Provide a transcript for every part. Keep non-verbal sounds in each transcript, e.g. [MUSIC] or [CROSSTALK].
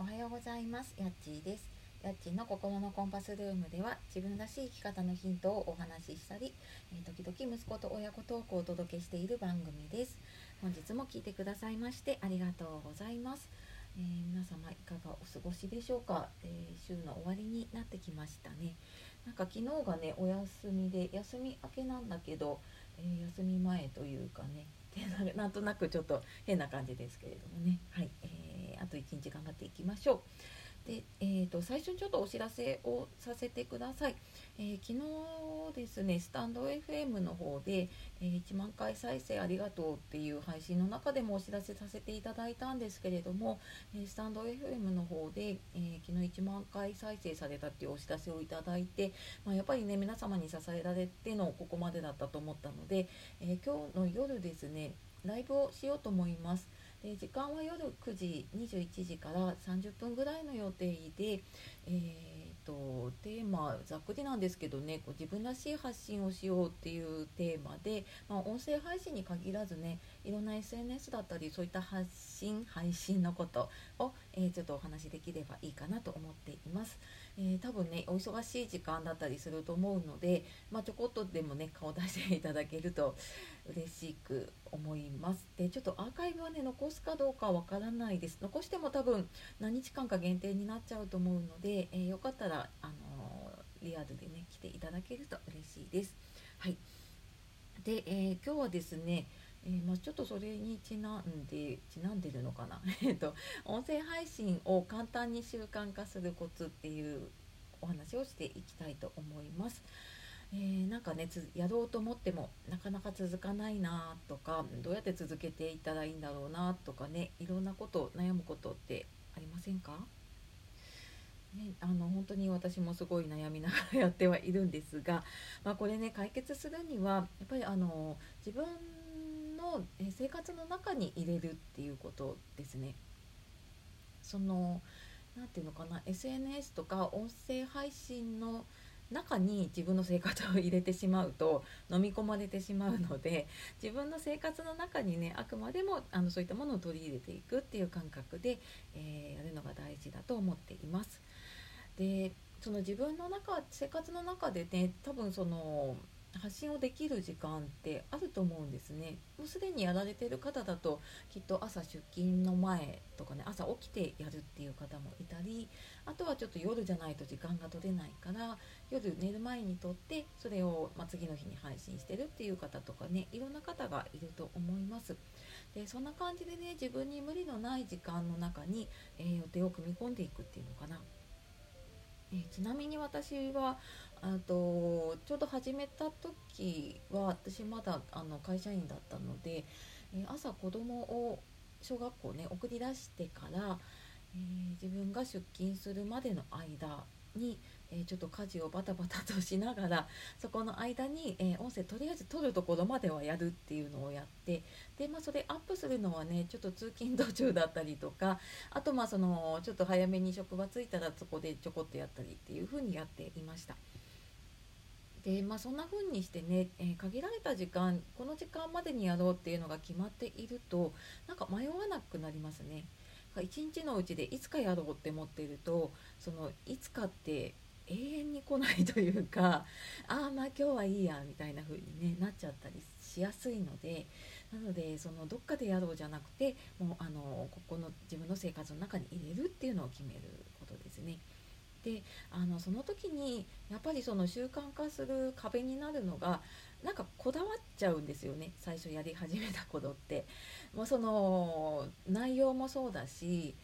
おはようございます。やっちーです。やっちーの心のコンパスルームでは自分らしい生き方のヒントをお話ししたり、え、時々息子と親子トークをお届けしている番組です。本日も聞いてくださいましてありがとうございます、えー、皆様いかがお過ごしでしょうか、えー、週の終わりになってきましたね。なんか昨日がねお休みで休み明けなんだけど、え休み前というかね [LAUGHS] なんとなくちょっと変な感じですけれどもね。はい、えー、と1日頑張っていきましょう。で、えーと、最初にちょっとお知らせをさせてください、えー、昨日ですねスタンド FM の方で、えー、1万回再生ありがとうっていう配信の中でもお知らせさせていただいたんですけれども、えスタンド FM の方で、え昨日1万回再生されたっていうお知らせをいただいて、まあ、やっぱりね皆様に支えられてのここまでだったと思ったので、え今日の夜ですねライブをしようと思います。で時間は夜9時21時から30分ぐらいの予定で、えーと、テーマざっくりなんですけどねこう自分らしい発信をしようっていうテーマで、まあ、音声配信に限らずねいろんな SNS だったりそういった発信配信のことを、えー、ちょっとお話できればいいかなと思っています。えー、多分ねお忙しい時間だったりすると思うので、まあ、ちょこっとでもね顔出していただけると嬉しく思います。でちょっとアーカイブはね残すかどうかわからないです。残しても多分何日間か限定になっちゃうと思うので、えー、よかったら、あの、リアルでね来ていただけると嬉しいです。はい。で、え、今日はですねえー、まあ、ちょっとそれにちなんでちなんでるのかな？[LAUGHS] えっと音声配信を簡単に習慣化するコツっていうお話をしていきたいと思います。えー、なんかねやろうと思ってもなかなか続かないなとかどうやって続けていったらいいんだろうなとかねいろんなこと悩むことってありませんか？ね、あの本当に私もすごい悩みながらやってはいるんですが、まあ、これね解決するにはやっぱりあの自分の生活の中に入れるっていうことですね。その何て言うのかな SNS とか音声配信の中に自分の生活を入れてしまうと飲み込まれてしまうので自分の生活の中にねあくまでもあのそういったものを取り入れていくっていう感覚で、えー、やるのが大事だと思っています。でその自分の中生活の中でね多分その発信をできる時間ってあると思うんですね。もうすでにやられてる方だときっと朝出勤の前とかね朝起きてやるっていう方もいたりあとはちょっと夜じゃないと時間が取れないから夜寝る前にとってそれを、ま次の日に配信してるっていう方とかねいろんな方がいると思います。でそんな感じでね自分に無理のない時間の中に、えー、予定を組み込んでいくっていうのかな。えちなみに私はあとちょうど始めた時は私まだあの会社員だったので、え朝子供を小学校ね送り出してから、えー、自分が出勤するまでの間に、え、ちょっと家事をバタバタとしながら [LAUGHS] そこの間に、え、音声とりあえず撮るところまではやるっていうのをやってで、まあ、それアップするのはねちょっと通勤途中だったりとかあとまあそのちょっと早めに職場着いたらそこでちょこっとやったりっていう風にやっていました。でまあ、そんな風にしてね、えー、限られた時間この時間までにやろうっていうのが決まっているとなんか迷わなくなりますね。一日のうちでいつかやろうって思っているとそのいつかって永遠に来ないというか [LAUGHS] ああまあ今日はいいやみたいな風に、ね、なっちゃったりしやすいのでなのでそのどっかでやろうじゃなくてもうあのここの自分の生活の中に入れるっていうのを決めることですね。であのその時にやっぱりその習慣化する壁になるのがなんかこだわっちゃうんですよね最初やり始めた頃ってもうその内容もそうだし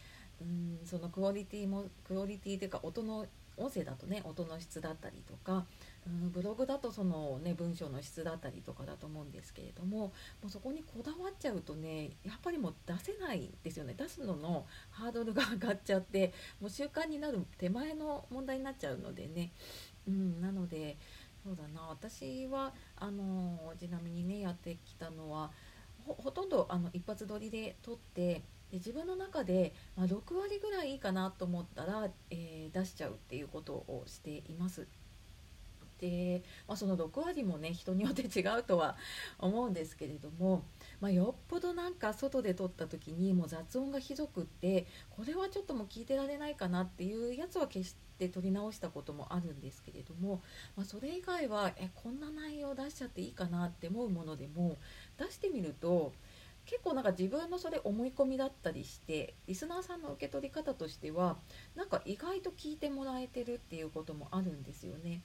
うんそのクオリティもクオリティというか音の音声だとね音の質だったりとか、うん、ブログだとその、ね、文章の質だったりとかだと思うんですけれどももうそこにこだわっちゃうとねやっぱりもう出せないですよね。出すののハードルが上がっちゃってもう習慣になる手前の問題になっちゃうのでね、うん、なのでそうだな。私はあのちなみにねやってきたのはほとんどあの一発撮りで撮ってで自分の中で、まあ、6割ぐらいいいかなと思ったら、えー、出しちゃうっていうことをしています。で、まあ、その6割もね人によって違うとは [LAUGHS] 思うんですけれども、まあ、よっぽどなんか外で撮った時にもう雑音がひどくってこれはちょっともう聞いてられないかなっていうやつは決して撮り直したこともあるんですけれども、まあ、それ以外はえこんな内容出しちゃっていいかなって思うものでも出してみると結構なんか自分のそれ思い込みだったりしてリスナーさんの受け取り方としてはなんか意外と聞いてもらえてるっていうこともあるんですよね。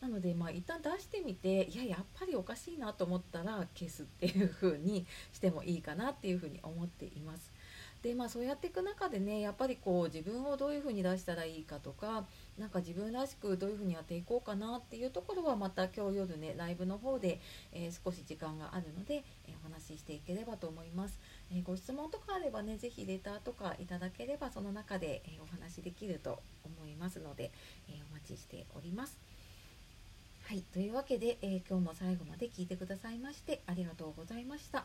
なのでまあ一旦出してみていややっぱりおかしいなと思ったら消すっていう風にしてもいいかなっていう風に思っています。でまあそうやっていく中でねやっぱりこう自分をどういう風に出したらいいかとかなんか自分らしくどういう風にやっていこうかなっていうところはまた今日夜ねライブの方で、えー、少し時間があるので、えー、お話ししていければと思います、えー、ご質問とかあればね是非レターとかいただければその中で、えお話しできると思いますので、えお待ちしておりますはい、というわけで、え今日も最後まで聞いてくださいましてありがとうございました。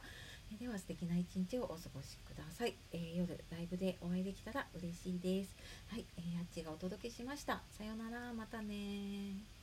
では素敵な一日をお過ごしください、えー、夜ライブでお会いできたら嬉しいです。はい、えー、あっちがお届けしました。さようなら。またね